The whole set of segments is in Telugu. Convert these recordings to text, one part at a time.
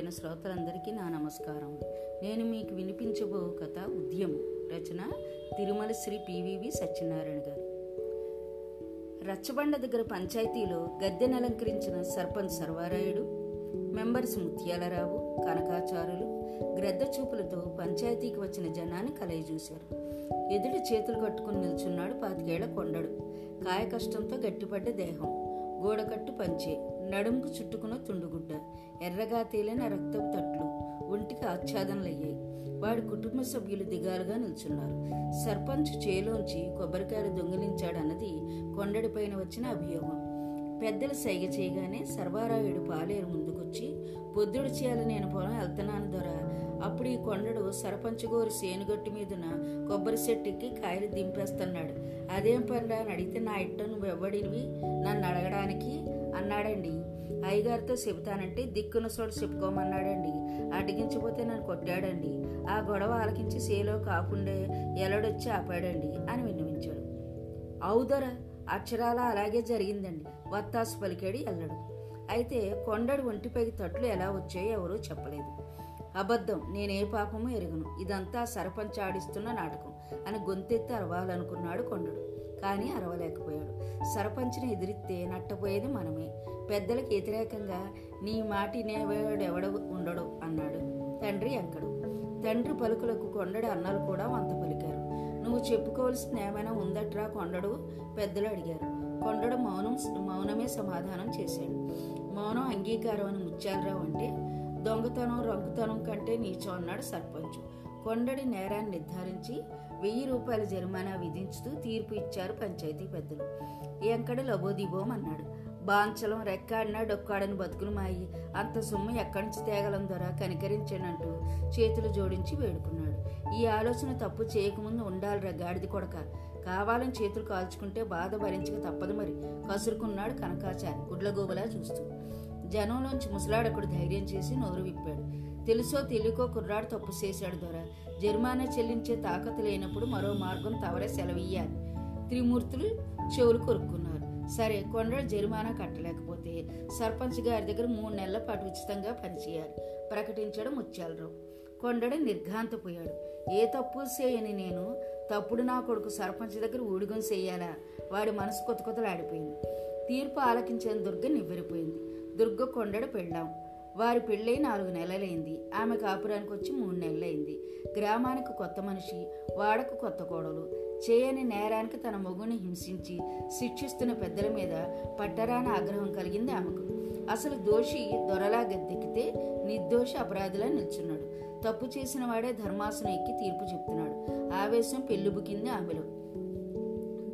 ప్రియమైన శ్రోతలందరికీ నా నమస్కారం. నేను మీకు వినిపించబో కథ ఉద్యమం. రచన తిరుమల శ్రీ పివివి సత్యనారాయణ గారు. రచ్చబండ దగ్గర పంచాయతీలో గద్దెనలంకరించిన సర్పంచ్ సర్వారాయుడు మెంబర్స్ ముత్యాలరావు కనకాచారులు గ్రద్ద చూపులతో పంచాయతీకి వచ్చిన జనాన్ని కలయజూశారు ఎదుటి చేతులు కట్టుకుని నిల్చున్నాడు పాతికేళ్ళ కొండడు. కాయ కష్టంతో గట్టిపడ్డ దేహం. గోడకట్టు పంచే. నడుముకు చుట్టుకున్న తుండుగుడ్డ ఎర్రగా తేలిన రక్తపు తట్లు ఒంటికి ఆచ్ఛాదనలయ్యాయి. వాడి కుటుంబ సభ్యులు దిగాలుగా నిల్చున్నారు. సర్పంచ్ చేలోంచి కొబ్బరికాయలు దొంగిలించాడన్నది కొండడిపైన వచ్చిన అభియోగం. పెద్దలు సైగ చేయగానే సర్వారాయుడు పాలేరు ముందుకొచ్చి పొద్దుడు చేయాలి నేను పొలం వెళ్తున్నాను దొర. అప్పుడు ఈ కొండడు సర్పంచ్ గోరు సేనుగట్టు మీదున కొబ్బరి చెట్టుకి కాయలు దింపేస్తున్నాడు. అదేం పనిరా? అని అడిగితే నా ఇట్ట నువ్వు ఎవ్వడివి నన్ను అడగడానికి అన్నాడండి. అయ్యగారితో చెబుతానంటే దిక్కున చోటు చెప్పుకోమన్నాడండి. అడిగించిపోతే నన్ను కొట్టాడండి. ఆ గొడవ ఆలకించి సేలో కాకుండే ఎలడొచ్చి ఆపాడండి అని విన్నవించాడు. అవుదర అక్షరాల అలాగే జరిగిందండి. వత్తాసు పలికాడు ఎల్లడు. అయితే కొండడు ఒంటిపైకి తట్లు ఎలా వచ్చాయో ఎవరూ చెప్పలేదు. అబద్ధం నేనే పాపము ఎరుగను. ఇదంతా సర్పంచ్ ఆడిస్తున్న నాటకం అని గొంతెత్తి అరవాలనుకున్నాడు కొండడు. కానీ అరవలేకపోయాడు. సర్పంచ్ని ఎదిరిస్తే నట్టపోయేది మనమే. పెద్దలకు వ్యతిరేకంగా నీ మాటి నేవాడెవడ ఉండడు అన్నాడు తండ్రి అంకడు. తండ్రి పలుకులకు కొండడు అన్నలు కూడా వంత పలికారు. నువ్వు చెప్పుకోవాల్సిన ఏమైనా ఉందట్రా కొండడు? పెద్దలు అడిగారు. కొండడు మౌనం మౌనమే సమాధానం చేశాడు. మౌనం అంగీకారం అని ముత్యాలరావు అంటే దొంగతనం రంగుతనం కంటే నీచం అన్నాడు సర్పంచ్. కొండడి నేరాన్ని నిర్ధారించి వెయ్యి రూపాయల జరిమానా విధించుతూ తీర్పు ఇచ్చారు పంచాయతీ పెద్దలు. ఎంకడ లబోదిబోం అన్నాడు. బాంచలం రెక్కాడినా డొక్కాడని బతుకులు మాయి. అంత సొమ్ము ఎక్కడి నుంచి తేగలం ద్వారా కనికరించానంటూ చేతులు జోడించి వేడుకున్నాడు. ఈ ఆలోచన తప్పు చేయకముందు ఉండాలిరా గాడిది కొడక. కావాలని చేతులు కాల్చుకుంటే బాధ భరించక తప్పదు మరి. కసురుకున్నాడు కనకాచారి గుడ్లగోబలా చూస్తూ. జనంలోంచి ముసలాడకుడు ధైర్యం చేసి నోరు విప్పాడు. తెలుసో తెలియకో కుర్రాడు తప్పు చేశాడు దొర. జరిమానా చెల్లించే తాకతు లేనప్పుడు మరో మార్గం తవరే సెలవియ్యాలి. త్రిమూర్తులు చెవులు కొరుక్కున్నారు. సరే కొండలు జరిమానా కట్టలేకపోతే సర్పంచ్ గారి దగ్గర మూడు నెలల పాటు ఉచితంగా పనిచేయాలి. ప్రకటించడం ముత్యాలరావు. కొండడు నిర్ఘాంతపోయాడు. ఏ తప్పు చేయని నేను తప్పుడు నా కొడుకు సర్పంచ్ దగ్గర ఊడిగం చెయ్యాలా వాడి మనసు కొత్త కొత్తలాడిపోయింది. తీర్పు ఆలకించిన దుర్గ నివ్వెరిపోయింది. దుర్గ కొండడు పెళ్ళాం. వారి పెళ్ళై నాలుగు నెలలైంది. ఆమె కాపురానికి వచ్చి మూడు నెలలైంది. గ్రామానికి కొత్త మనిషి వాడకు కొత్త కోడలు. చేయని నేరానికి తన మొగుని హింసించి శిక్షిస్తున్న పెద్దల మీద పట్టరాని ఆగ్రహం కలిగింది ఆమెకు. అసలు దోషి దొరలా గద్దెక్కితే నిర్దోషి అపరాధిలా నిల్చున్నాడు. తప్పు చేసిన వాడే ధర్మాసనం ఎక్కి తీర్పు చెప్తున్నాడు. ఆవేశం పెళ్ళుబుకింది ఆమెలో.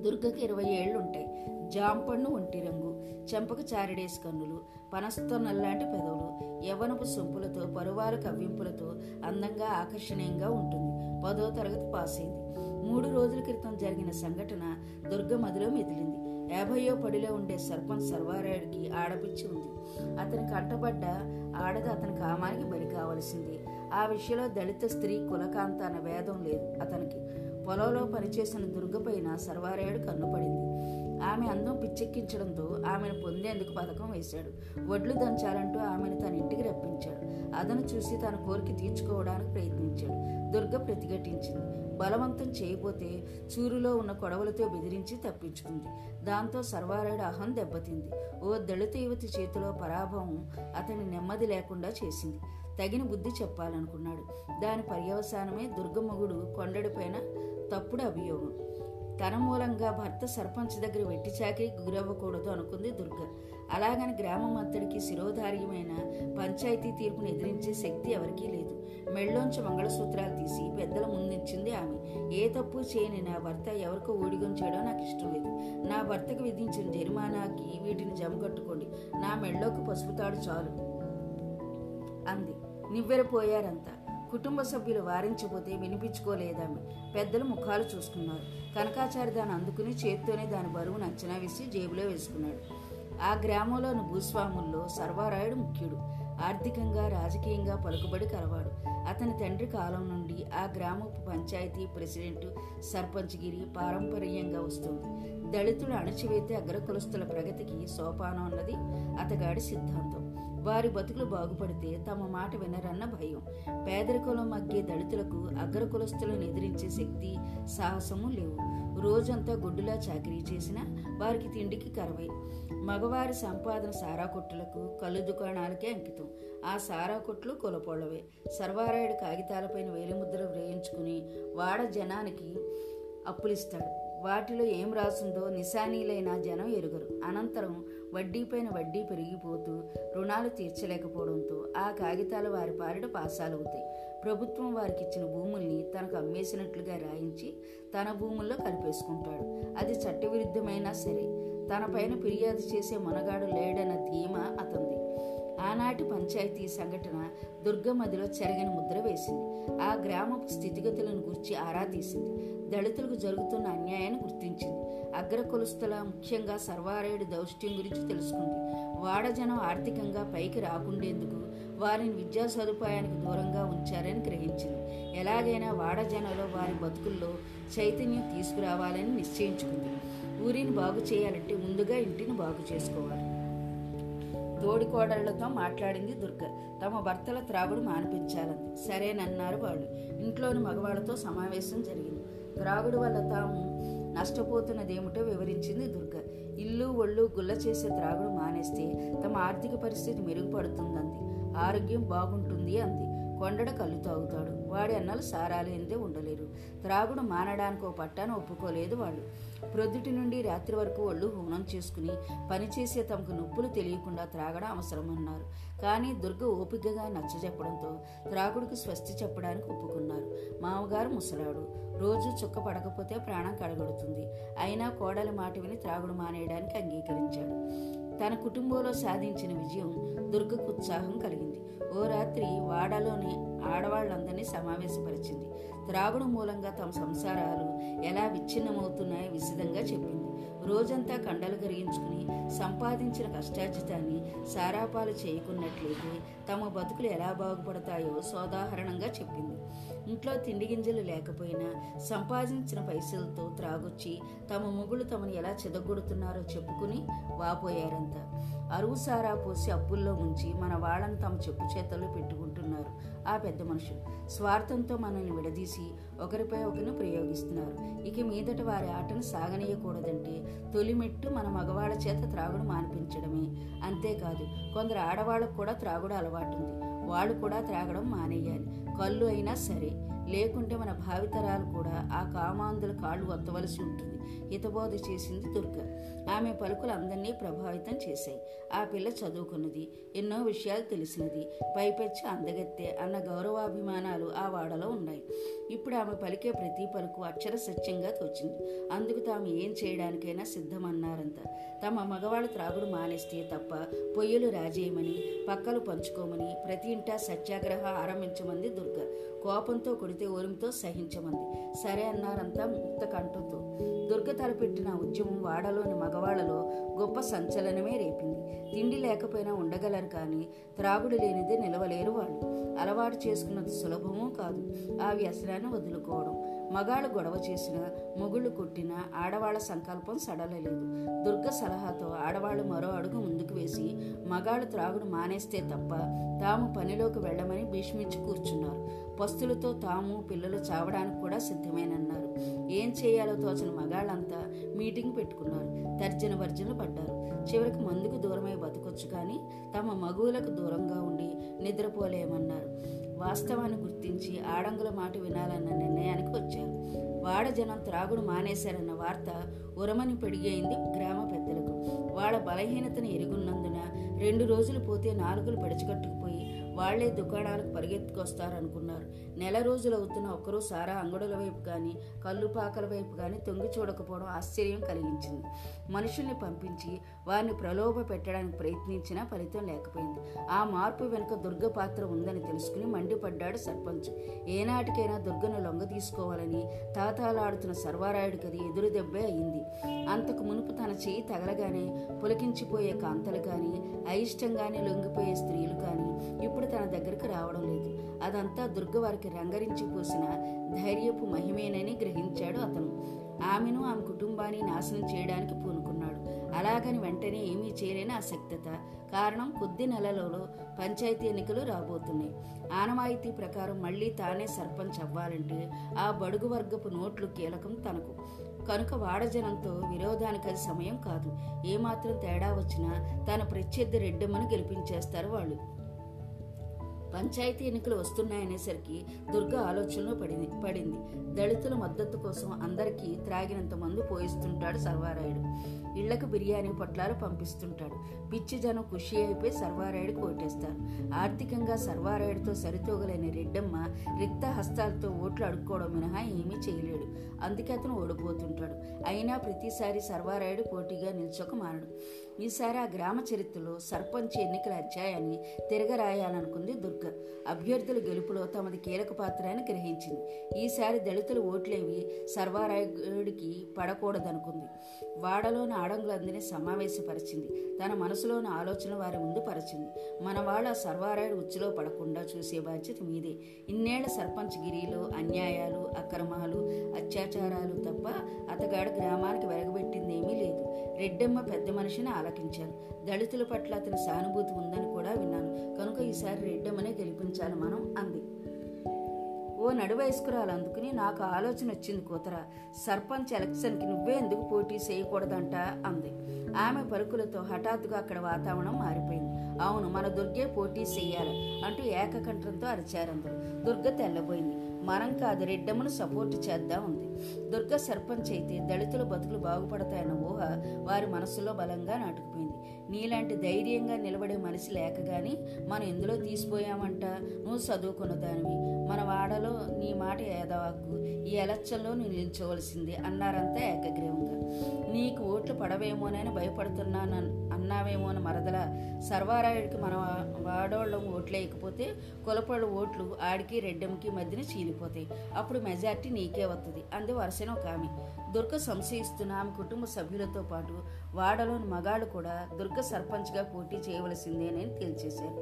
దుర్గకి ఇరవై ఏళ్ళు ఉంటాయి జాంపండు ఒంటి రంగు. చెంపక చారిడేసి కన్నులు. పనస్తో నల్లాంటి పెదవులు యవనపు సొంపులతో పరువారు కవ్వింపులతో అందంగా ఆకర్షణీయంగా ఉంటుంది. పదో తరగతి పాస్ అయింది మూడు రోజుల క్రితం జరిగిన సంఘటన దుర్గ మదిలో మెదిలింది. యాభయో పడిలో ఉండే సర్పంచ్ సర్వారాయుడికి ఆడపిచ్చి ఉంది. అతని కంటబడ్డ ఆడది అతని కామానికి బలి కావలసింది. ఆ విషయంలో దళిత స్త్రీ కులకాంత అన్న వేదం లేదు అతనికి. పొలంలో పనిచేసిన దుర్గపైన సర్వారాయుడు కన్నుపడింది ఆమె అందం పిచ్చెక్కించడంతో ఆమెను పొందేందుకు పథకం వేశాడు. వడ్లు దంచాలంటూ ఆమెను తన ఇంటికి రప్పించాడు. అదను చూసి తన కోరిక తీర్చుకోవడానికి ప్రయత్నించాడు. దుర్గ ప్రతిఘటించింది. బలవంతం చేయబోతే చూరులో ఉన్న కొడవలతో బెదిరించి తప్పించుకుంది. దాంతో సర్వారాయుడు అహం దెబ్బతింది. ఓ దళిత యువతి చేతిలో పరాభవం అతని నెమ్మది లేకుండా చేసింది. తగిన బుద్ధి చెప్పాలనుకున్నాడు. దాని పర్యవసానమే దుర్గమ్మగుడు కొండడిపైన తప్పుడు అభియోగం. తన మూలంగా భర్త సర్పంచ్ దగ్గర వెట్టి చాకిరి గురవ్వకూడదు అనుకుంది దుర్గ. అలాగని గ్రామం అంతటికి శిరోధార్యమైన పంచాయతీ తీర్పును ఎదిరించే శక్తి ఎవరికీ లేదు. మెళ్ళోంచి మంగళసూత్రాలు తీసి పెద్దల ముందించింది ఆమె. ఏ తప్పు చేయని నా భర్త ఎవరికో ఊడిగం చేయడం నాకు ఇష్టం లేదు. నా భర్తకు విధించిన జరిమానాకి వీటిని జమ కట్టుకోండి నా మెళ్ళోకి పసుపుతాడు చాలు అంది. నివ్వెరపోయారంతా. కుటుంబ సభ్యులు వారించబోతే వినిపించుకోలేదామె. పెద్దలు ముఖాలు చూసుకున్నారు. కనకాచారి దాన్ని అందుకుని చేత్తోనే దాని బరువును అంచనా వేసి జేబులో వేసుకున్నాడు. ఆ గ్రామంలోని భూస్వాముల్లో సర్వారాయుడు ముఖ్యుడు. ఆర్థికంగా రాజకీయంగా పలుకుబడి కలవాడు. అతని తండ్రి కాలం నుండి ఆ గ్రామపు పంచాయతీ ప్రెసిడెంట్ సర్పంచ్గిరి పారంపర్యంగా వస్తుంది. దళితుడు అణచివేతే అగ్రకులస్తుల ప్రగతికి సోపానం అన్నది అతగాడి సిద్ధాంతం. వారి బతుకులు బాగుపడితే తమ మాట వినరన్న భయం. పేదరికంలో మగ్గే దళితులకు అగ్ర కులస్తులను ఎదిరించే శక్తి సాహసము లేవు. రోజంతా గుడ్డులా చాకరీ చేసినా వారికి తిండికి కరవై. మగవారి సంపాదన సారా కొట్టులకు కళ్ళు దుకాణాలకే అంకితం. ఆ సారా కొట్లు కొలపోళ్ళవే. సర్వారాయుడు కాగితాలపైన వేలిముద్ర వేయించుకుని వాడ జనానికి అప్పులిస్తాడు. వాటిలో ఏం రాసుందో నిశానీలైన జనం ఎరుగరు. అనంతరం వడ్డీపైన వడ్డీ పెరిగిపోతూ రుణాలు తీర్చలేకపోవడంతో ఆ కాగితాలు వారి పారిట పాసాలవుతాయి. ప్రభుత్వం వారికి ఇచ్చిన భూముల్ని తనకు అమ్మేసినట్లుగా రాయించి తన భూముల్లో కలిపేసుకుంటాడు. అది చట్టవిరుద్ధమైనా సరే తన పైన ఫిర్యాదు చేసే మనగాడు లేడన్న ధీమా అతంది ఆనాటి పంచాయతీ సంఘటన దుర్గమదిలో చెరగని ముద్ర వేసింది. ఆ గ్రామపు స్థితిగతులను గురించి ఆరా తీసింది. దళితులకు జరుగుతున్న అన్యాయాన్ని గుర్తించింది. అగ్ర కులస్తుల ముఖ్యంగా సర్వారాయుడి దౌష్ట్యం గురించి తెలుసుకుంది. వాడజనం ఆర్థికంగా పైకి రాకుండేందుకు వారిని విద్యా సదుపాయానికి దూరంగా ఉంచారని గ్రహించింది. ఎలాగైనా వాడజనంలో వారి బతుకుల్లో చైతన్యం తీసుకురావాలని నిశ్చయించుకుంది. ఊరిని బాగు చేయాలంటే ముందుగా ఇంటిని బాగు చేసుకోవాలి. తోడికోడళ్ళతో మాట్లాడింది దుర్గ. తమ భర్తల త్రాగుడు మానిపించాలంది. సరేనన్నారు వాళ్ళు. ఇంట్లోని మగవాళ్ళతో సమావేశం జరిగింది. త్రాగుడు వల్ల తాము నష్టపోతున్నదేమిటో వివరించింది దుర్గ. ఇల్లు ఒళ్ళు గుల్ల చేసే త్రాగుడు మానేస్తే తమ ఆర్థిక పరిస్థితి మెరుగుపడుతుందంది. ఆరోగ్యం బాగుంటుంది అంది. కొండడ కళ్ళు తాగుతాడు. వాడి అన్నలు సారాలు ఎందే ఉండలేరు. త్రాగుడు మానడానికో పట్టాను ఒప్పుకోలేదు వాళ్ళు ప్రొద్దుటి నుండి రాత్రి వరకు ఒళ్ళు హోనం చేసుకుని పనిచేసే తమకు నొప్పులు తెలియకుండా త్రాగడం అవసరమన్నారు. కానీ దుర్గ ఓపికగా నచ్చజెప్పడంతో త్రాగుడికి స్వస్తి చెప్పడానికి ఒప్పుకున్నారు. మామగారు ముసలాడు. రోజు చుక్క పడకపోతే ప్రాణం కడగొడుతుంది. అయినా కోడలి మాట విని త్రాగుడు మానేయడానికి అంగీకరించాడు. తన కుటుంబంలో సాధించిన విజయం దుర్గకు ఉత్సాహం కలిగింది. ఓ రాత్రి వాడలోని ఆడవాళ్ళందరినీ సమావేశపరిచింది. త్రాగుడు మూలంగా తమ సంసారాలు ఎలా విచ్ఛిన్నమవుతున్నాయో విశదంగా చెప్పింది. రోజంతా కండలు కరిగించుకుని సంపాదించిన కష్టార్జితాన్ని సారాపాలు చేయకున్నట్లయితే తమ బతుకులు ఎలా బాగుపడతాయో సోదాహరణంగా చెప్పింది. ఇంట్లో తిండి గింజలు లేకపోయినా సంపాదించిన పైసలతో త్రాగొచ్చి తమ మొగుళ్ళు తమను ఎలా చెదగొడుతున్నారో చెప్పుకుని వాపోయారంతా. అరువు సారా పోసి అప్పుల్లో ఉంచి మన వాళ్ళని తమ చెప్పు చేతల్లో పెట్టుకుంటున్నారు ఆ పెద్ద మనుషులు స్వార్థంతో మనల్ని విడదీసి ఒకరిపై ఒకరిని ప్రయోగిస్తున్నారు. ఇక మీదట వారి ఆటను సాగనీయకూడదంటే తొలిమెట్టు మన మగవాళ్ళ చేత త్రాగుడు మానిపించడమే. అంతేకాదు కొందరు ఆడవాళ్ళకు కూడా త్రాగుడు అలవాటుంది. వాళ్ళు కూడా త్రాగడం మానేయాలి. కళ్ళు అయినా సరే లేకుంటే మన భావితరాలు కూడా ఆ కామాంధుల కాళ్ళు వత్తవలసి ఉంటుంది. హితబోధ చేసింది దుర్గ. ఆమె పలుకులు అందరినీ ప్రభావితం చేశాయి. ఆ పిల్ల చదువుకున్నది ఎన్నో విషయాలు తెలిసినది పైపెచ్చి అందగత్తే అన్న గౌరవాభిమానాలు ఆ వాడలో ఉన్నాయి. ఇప్పుడు ఆమె పలికే ప్రతి పలుకు అక్షర సత్యంగా తోచింది. అందుకు తాము ఏం చేయడానికైనా సిద్ధమన్నారంత తమ మగవాళ్ళు త్రాగుడు మానేస్తే తప్ప పొయ్యిలు రాజేయమని పక్కలు పంచుకోమని ప్రతి ఇంటా సత్యాగ్రహ ఆరంభించమంది దుర్గ. కోపంతో కొడితే ఓరిమితో సహించమంది. సరే అన్నారంతా ముక్త కంఠంతో. దుర్గ తలపెట్టిన ఉద్యమం వాడలోని మగవాళ్ళలో గొప్ప సంచలనమే రేపింది. తిండి లేకపోయినా ఉండగలరు కానీ త్రాగుడు లేనిదే నిలవలేరు వాళ్ళు. అలవాటు చేసుకున్నది సులభమూ కాదు. ఆ వ్యసనాన్ని వదులుకోవడం. మగాళ్ళు గొడవ చేసినా మొగుళ్ళు కొట్టినా ఆడవాళ్ళ సంకల్పం సడలలేదు. దుర్గ సలహాతో ఆడవాళ్ళు మరో అడుగు ముందుకు వేసి మగాళ్ళు త్రాగుడు మానేస్తే తప్ప తాము పనిలోకి వెళ్ళమని భీష్మించి కూర్చున్నారు. పస్తులతో తాము పిల్లలు చావడానికి కూడా సిద్ధమేనన్నారు. ఏం చేయాలో తోచిన మగాళ్ళంతా మీటింగ్ పెట్టుకున్నారు. తర్జన వర్జన పడ్డారు. చివరికి మందుకు దూరమై బతకొచ్చు కానీ తమ మగువులకు దూరంగా ఉండి నిద్రపోలేమన్నారు. వాస్తవాన్ని గుర్తించి ఆడంగుల మాట వినాలన్న నిర్ణయానికి వచ్చారు. వాడ జనం త్రాగుడు మానేశారన్న వార్త ఉరమని పెడిగైంది గ్రామ పెద్దలకు. వాళ్ళ బలహీనతను ఎరుగున్నందున రెండు రోజులు పోతే నాలుగులు పడిచికట్టుకుపోయి వాళ్ళే దుకాణాలకు పరిగెత్తుకొస్తారనుకున్నారు. నెల రోజులు అవుతున్న ఒక్కరూ సారా అంగడుల వైపు కానీ కళ్ళు పాకల వైపు కానీ తొంగి చూడకపోవడం ఆశ్చర్యం కలిగించింది. మనుషుల్ని పంపించి వారిని ప్రలోభ పెట్టడానికి ప్రయత్నించినా ఫలితం లేకపోయింది. ఆ మార్పు వెనుక దుర్గ పాత్ర ఉందని తెలుసుకుని మండిపడ్డాడు సర్పంచ్. ఏనాటికైనా దుర్గను లొంగ తీసుకోవాలని తాతాలాడుతున్న సర్వారాయుడికి అది ఎదురు దెబ్బే అయింది. అంతకు మునుపు తన చేయి తగలగానే పులకించిపోయే కాంతలు కానీ అయిష్టంగానే లొంగిపోయే స్త్రీలు కానీ ఇప్పుడు తన దగ్గరకు రావడం లేదు. అదంతా దుర్గ వారికి రంగరించి పోసిన ధైర్యపు మహిమేనని గ్రహించాడు అతను. ఆమెను ఆమె కుటుంబాన్ని నాశనం చేయడానికి పూనుకున్నాడు. అలాగని వెంటనే ఏమీ చేయలేని అసక్తత కారణం కొద్ది నెలలలో పంచాయతీ ఎన్నికలు రాబోతున్నాయి. ఆనవాయితీ ప్రకారం మళ్ళీ తానే సర్పంచ్ అవ్వాలంటే ఆ బడుగు వర్గపు నోట్లు కీలకం తనకు. కనుక వాడజనంతో విరోధానికి అది సమయం కాదు. ఏమాత్రం తేడా వచ్చినా తన ప్రత్యర్థి రెడ్డమ్మను గెలిపించేస్తారు వాళ్ళు. పంచాయతీ ఎన్నికలు వస్తున్నాయనేసరికి దుర్గ ఆలోచనలో పడింది పడింది. దళితుల మద్దతు కోసం అందరికీ త్రాగినంత మందు పోయిస్తుంటాడు సర్వారాయుడు. ఇళ్ళకు బిర్యానీ పొట్లాలు పంపిస్తుంటాడు. పిచ్చి జనం ఖుషి అయిపోయి సర్వారాయుడికి ఓటేస్తారు. ఆర్థికంగా సర్వారాయుడితో సరితూగలేని రెడ్డమ్మ రిక్త హస్తాలతో ఓట్లు అడుక్కోవడం మినహా ఏమీ చేయలేడు. అందుకే అతను ఓడిపోతుంటాడు. అయినా ప్రతిసారి సర్వారాయుడు పోటీగా నిల్చొక మారడు ఈసారి ఆ గ్రామ చరిత్రలో సర్పంచ్ ఎన్నికల అధ్యాయాన్ని తిరగరాయాలనుకుంది దుర్గ. అభ్యర్థుల గెలుపులో తమది కీలక పాత్ర అని గ్రహించింది. ఈసారి దళితుల ఓట్లేవి సర్వారాయుడికి పడకూడదనుకుంది. వాడలోని ఆడంగులందరినీ సమావేశపరిచింది. తన మనసులోని ఆలోచన వారి ముందు పరిచింది. మన వాళ్ళ సర్వారాయుడు ఉచ్చులో పడకుండా చూసే బాధ్యత మీదే. ఇన్నేళ్ళ సర్పంచ్ గిరిలో అన్యాయాలు అక్రమాలు అత్యాచారాలు తప్ప అతగాడు గ్రామానికి వెలగబెట్టిందేమీ లేదు. రెడ్డమ్మ పెద్ద మనిషిని ఆలకించారు దళితుల పట్ల అతని సానుభూతి ఉందని కూడా విన్నాను. కనుక ఈసారి రెడ్డమ్మనే గెలిపించాలి మనం అంది. ఓ నడువయస్కురాలు అందుకుని నాకు ఆలోచన వచ్చింది కూతుర. సర్పంచ్ ఎలక్షన్కి నువ్వే ఎందుకు పోటీ చేయకూడదంట అంది. ఆమె పలుకులతో హఠాత్తుగా అక్కడ వాతావరణం మారిపోయింది. అవును మన దుర్గే పోటీ చేయాలి అంటూ ఏకకంఠంతో అరిచారందరూ దుర్గ తెల్లబోయింది. మనం కాదు రెడ్డమ్మను సపోర్ట్ చేద్దాం ఉంది. దుర్గ సర్పంచ్ అయితే దళితుల బతుకులు బాగుపడతాయన్న ఊహ వారి మనసులో బలంగా నాటుకుపోయింది. నీలాంటి ధైర్యంగా నిలబడే మనిషి లేక గాని మనం ఎందులో తీసిపోయామంట? నువ్వు చదువుకున్న దానివి. మన వాడలో నీ మాట ఏదవాకు ఈ ఎలక్షన్లో నువ్వు నిల్చోవలసింది అన్నారంతా ఏకగ్రీవంగా. నీకు ఓట్లు పడవేమోనని భయపడుతున్నాను అన్నావేమోని మరదల సర్వారాయుడికి మన వాడోళ్ళం ఓట్లేయకపోతే కులపడు ఓట్లు ఆడికి రెడ్డంకి మధ్యన చీలిపోతాయి. అప్పుడు మెజార్టీ నీకే వస్తుంది అంది వరుసన ఒక ఆమె. దుర్గ సంశయిస్తున్న ఆమె కుటుంబ సభ్యులతో పాటు వాడలోని మగాళ్ళు కూడా దుర్గ సర్పంచ్గా పోటీ చేయవలసిందేనని తేల్చేశారు.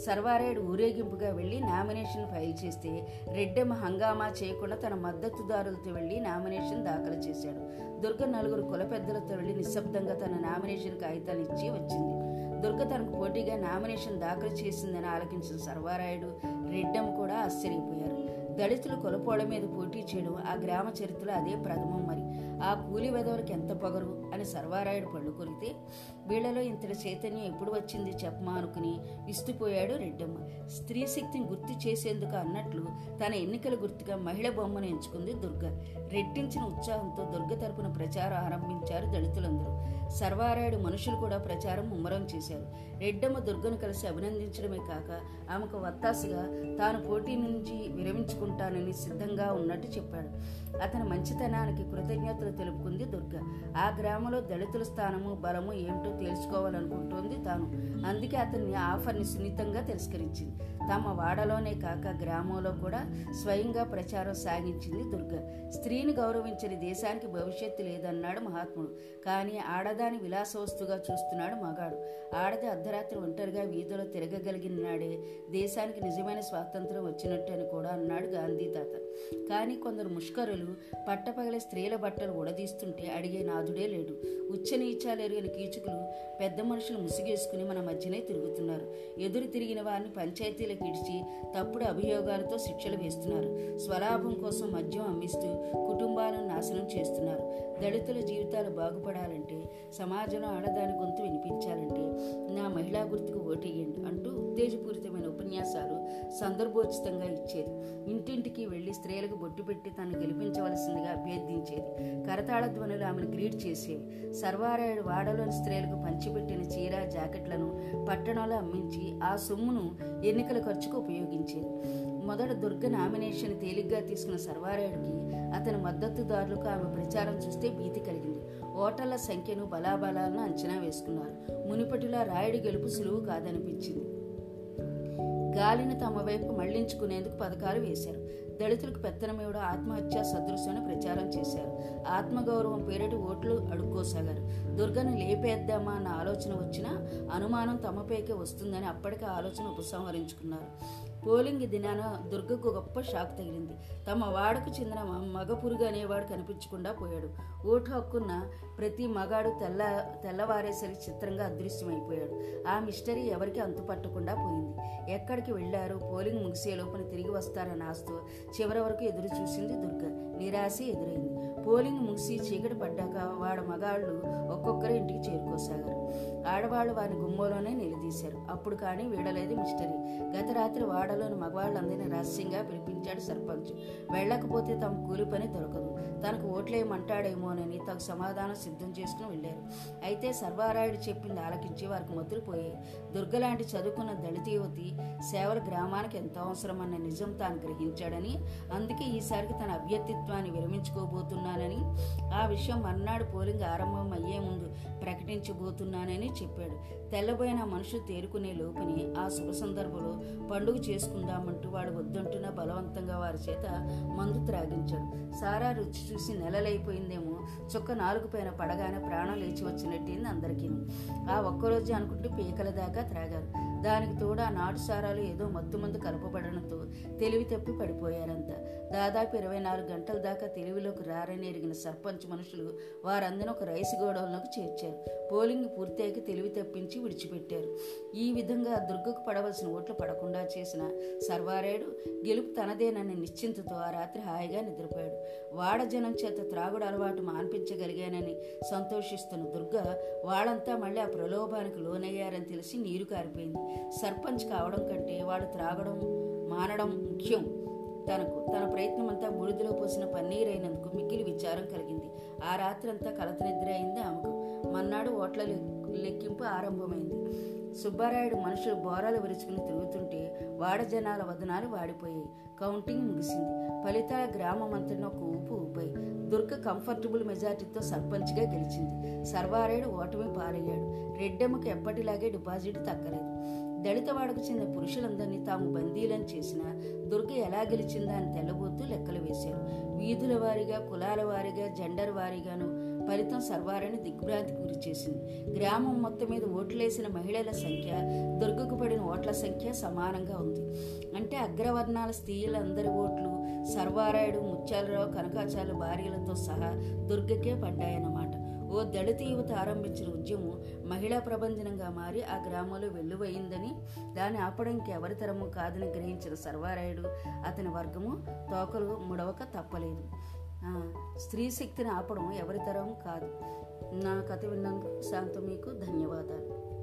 సర్వారాయుడు ఊరేగింపుగా వెళ్ళి నామినేషన్ ఫైల్ చేస్తే రెడ్డెమ్మ హంగామా చేయకుండా తన మద్దతుదారులతో వెళ్ళి నామినేషన్ దాఖలు చేశాడు. దుర్గ నలుగురు కుల పెద్దలతో వెళ్ళి నిశ్శబ్దంగా తన నామినేషన్ కాగితాలు ఇచ్చి వచ్చింది. దుర్గ తనకు పోటీగా నామినేషన్ దాఖలు చేసిందని ఆలకించిన సర్వారాయుడు రెడ్డెమ్మ కూడా ఆశ్చర్యపోయారు. దళితులు కొలపోళ్ళ మీద పోటీ చేయడం ఆ గ్రామ చరిత్రలో అదే ప్రథమం మరి. ఆ కూలి వెదవులకి ఎంత పొగరు అని సర్వారాయుడు పళ్ళు కొరితే వీళ్ళలో ఇంతటి చైతన్యం ఎప్పుడు వచ్చింది చెప్పమా అనుకుని విస్తుపోయాడు రెడ్డమ్మ. స్త్రీ శక్తిని గుర్తు చేసేందుకు అన్నట్లు తన ఎన్నికల గుర్తుగా మహిళ బొమ్మను ఎంచుకుంది దుర్గ. రెట్టించిన ఉత్సాహంతో దుర్గ తరపున ప్రచారం ఆరంభించారు దళితులందరూ. సర్వారాయుడు మనుషులు కూడా ప్రచారం ముమ్మరం చేశారు. రెడ్డమ్మ దుర్గను కలిసి అభినందించడమే కాక ఆమెకు వత్తాసుగా తాను పోటీ నుంచి విరమించుకుంటానని సిద్ధంగా ఉన్నట్టు చెప్పాడు. అతని మంచితనానికి కృతజ్ఞతలు తెలుపుకుంది దుర్గ. ఆ గ్రామంలో దళితుల స్థానము బలము ఏమిటో తెలుసుకోవాలనుకుంటోంది తాను. అందుకే అతన్ని ఆఫర్ని సున్నితంగా తిరస్కరించింది. తమ వాడలోనే కాక గ్రామంలో కూడా స్వయంగా ప్రచారం సాగించింది దుర్గ. స్త్రీని గౌరవించని దేశానికి భవిష్యత్తు లేదన్నాడు మహాత్ముడు. కానీ ఆడదాని విలాస వస్తుగా చూస్తున్నాడు మగాడు. ఆడది అర్ధరాత్రి ఒంటరిగా వీధిలో తిరగగలిగిన నాడే దేశానికి నిజమైన స్వాతంత్రం వచ్చినట్టు అని కూడా అన్నాడు గాంధీ తాత. కానీ కొందరు ముష్కరులు పట్టపగలే స్త్రీల బట్టలు ఉడదీస్తుంటే అడిగే నాదుడే లేడు. ఉచ్చ నీచాలు ఎరిగిన కీచుకులు పెద్ద మనుషులు ముసిగేసుకుని మన మధ్యనే తిరుగుతున్నారు. ఎదురు తిరిగిన వారిని పంచాయతీలకు ఇడిచి తప్పుడు అభియోగాలతో శిక్షలు వేస్తున్నారు. స్వలాభం కోసం మద్యం అమ్మిస్తూ కుటుంబాలను నాశనం చేస్తున్నారు. దళితుల జీవితాలు బాగుపడాలంటే సమాజంలో ఆడదాని గొంతు వినిపించాలంటే నా మహిళా గుర్తుకు ఓటేయండి అంటూ ఉత్తేజపూరితమైన ఉపన్యాసాలు సందర్భోచితంగా ఇచ్చేది. ఇంటింటికి వెళ్ళి స్త్రీలకు బొట్టు పెట్టి తను గెలిపించవలసిందిగా అభ్యర్థించేది. కరతాళ ధ్వనులు ఆమెను గ్రీడ్ చేసేవి సర్వారాయుడు వాడలోని స్త్రీలకు పంచిపెట్టిన చీర జాకెట్లను పట్టణంలో అమ్మించి ఆ సొమ్మును ఎన్నికలకు ఖర్చుకు ఉపయోగించేది. మొదట దుర్గ నామినేషన్ తేలిగ్గా తీసుకున్న సర్వారాయుడికి అతని మద్దతుదారులకు ఆమె ప్రచారం చూస్తే భీతి కలిగింది. ఓటర్ల సంఖ్యను బలాబలాలను అంచనా వేసుకున్నారు. మునిపటిలా రాయుడి గెలుపు సులువు కాదనిపించింది. గాలిని తమ వైపు మళ్ళించుకునేందుకు పథకాలు వేశారు. దళితులకు పెత్తనమేవుడు ఆత్మహత్య సదృశ్యని ప్రచారం చేశారు. ఆత్మగౌరవం పేరిటి ఓట్లు అడుక్కోసాగారు. దుర్గను లేపేద్దామా అన్న ఆలోచన వచ్చినా అనుమానం తమపైకే వస్తుందని అప్పటికే ఆలోచన ఉపసంహరించుకున్నారు. పోలింగ్ దినాన దుర్గకు గొప్ప షాక్ తగిలింది. తమ వాడకు చెందిన మగ పురుగు అనేవాడు కనిపించకుండా పోయాడు. ఓటు హక్కున్న ప్రతి మగాడు తెల్ల తెల్లవారేసరికి చిత్రంగా అదృశ్యమైపోయాడు. ఆ మిస్టరీ ఎవరికి అంతుపట్టకుండా పోయింది. ఎక్కడికి వెళ్ళారు పోలింగ్ ముగిసే లోపల తిరిగి వస్తారని ఆస్తో చివరి వరకు ఎదురు చూసింది దుర్గ. నిరాశ ఎదురైంది. పోలింగ్ ముగిసి చీకటి పడ్డాక వాడు మగాళ్ళు ఒక్కొక్కరు ఇంటికి చేరుకోసాగారు. ఆడవాళ్ళు వారిని గుమ్మలోనే నిలదీశారు. అప్పుడు కానీ వీడలేదు మిస్టరీ. గత రాత్రి వాడలోని మగవాళ్ళందరినీ రహస్యంగా పిలిపించాడు సర్పంచ్. వెళ్ళకపోతే తమ కూలి పని దొరకదు. తనకు ఓట్లేయమంటాడేమోనని తగు సమాధానం సిద్ధం చేసుకుని వెళ్ళారు. అయితే సర్వారాయుడు చెప్పింది ఆలకించి వారికి మొదలుపోయి దుర్గలాంటి చదువుకున్న దళిత యువతి సేవల గ్రామానికి ఎంతో అవసరమన్న నిజం తాను గ్రహించాడని అందుకే ఈసారికి తన అభ్యర్థిత్వాన్ని విరమించుకోబోతున్నానని ఆ విషయం మర్నాడు పోలింగ్ ఆరంభం అయ్యే ముందు ప్రకటించబోతున్నానని చెప్పాడు. తెల్లబోయిన మనుషులు తేరుకునే లోపని ఆ శుభ సందర్భంలో పండుగ చేసుకుందామంటూ వాడు వద్దంటున్న బలవంతంగా వారి చేత మందు త్రాగించాడు. సారా రుచి చూసి నెలలైపోయిందేమో. చుక్క నాలుగు పైన పడగానే ప్రాణం లేచి వచ్చినట్టయింది అందరికీ ఆ ఒక్కరోజు అనుకుంటే పీకల దాకా త్రాగారు. దానికి తోడు ఆ నాటు సారాలు ఏదో మత్తు మందు కలపబడడంతో తెలివి తప్పి పడిపోయారంతా దాదాపు ఇరవై నాలుగు గంటల దాకా తెలివిలోకి రారని ఎరిగిన సర్పంచ్ మనుషులు వారందరూ ఒక రైసు గోడౌన్లోకి చేర్చారు. పోలింగ్ పూర్తయ్యాక తెలివి తప్పించి విడిచిపెట్టారు. ఈ విధంగా దుర్గకు పడవలసిన ఓట్లు పడకుండా చేసిన సర్వారేడు గెలుపు తనదేనని నిశ్చింతతో ఆ రాత్రి హాయిగా నిద్రపోయాడు. వాడ జనం చేత త్రాగుడు అలవాటు మాన్పించగలిగానని సంతోషిస్తున్న దుర్గ వాళ్ళంతా మళ్ళీ ఆ ప్రలోభానికి లోనయ్యారని తెలిసి నీరు కారిపోయింది. సర్పంచ్ కావడం కంటే వాడు త్రాగడం మానడం ముఖ్యం. తనకు తన ప్రయత్నమంతా బూడిదలో పోసిన పన్నీర్ అయినందుకు మిక్కిలి విచారం కలిగింది. ఆ రాత్రి అంతా కలత నిద్ర అయింది ఆమెకు. మన్నాడు ఓట్ల లెక్కింపు ఆరంభమైంది. సుబ్బారాయుడు మనుషులు బోరాలు విరుచుకుని తిరుగుతుంటే వాడ జనాల వదనాలు వాడిపోయాయి. కౌంటింగ్ ముగిసింది. ఫలితాల గ్రామం అంతటిన ఒక ఊపు ఊపాయి. దుర్గ కంఫర్టబుల్ మెజార్టీతో సర్పంచ్గా గెలిచింది. సర్వారాయుడు ఓటమి పాలయ్యాడు. రెడ్డెమ్మకు ఎప్పటిలాగే డిపాజిట్ తగ్గలేదు. దళితవాడకు చెందిన పురుషులందరినీ తాము బందీలను చేసిన దుర్గ ఎలా గెలిచిందా అని తెల్లబోతూ లెక్కలు వేశారు. వీధుల వారీగా కులాల వారీగా జెండర్ వారీగాను ఫలితం సర్వారని దిగ్భ్రాంతికి గురి చేసింది. గ్రామం మొత్తం మీద ఓట్లేసిన మహిళల సంఖ్య దుర్గకు పడిన ఓట్ల సంఖ్య సమానంగా ఉంది. అంటే అగ్రవర్ణాల స్త్రీలందరి ఓట్లు సర్వారాయుడు ముత్యాలరావు కనకాచార్య భార్యలతో సహా దుర్గకే పడ్డాయన్నమాట. ఓ దళిత యువత ఆరంభించిన ఉద్యమం మహిళా ప్రబంధనంగా మారి ఆ గ్రామంలో వెల్లువైందని దాన్ని ఆపడానికి ఎవరి తరము కాదని గ్రహించిన సర్వారాయుడు అతని వర్గము తోకలు ముడవక తప్పలేదు. స్త్రీ శక్తిని ఆపడం ఎవరి తరం కాదు. నా కథ విన్నందుకు శాంతం మీకు ధన్యవాదాలు.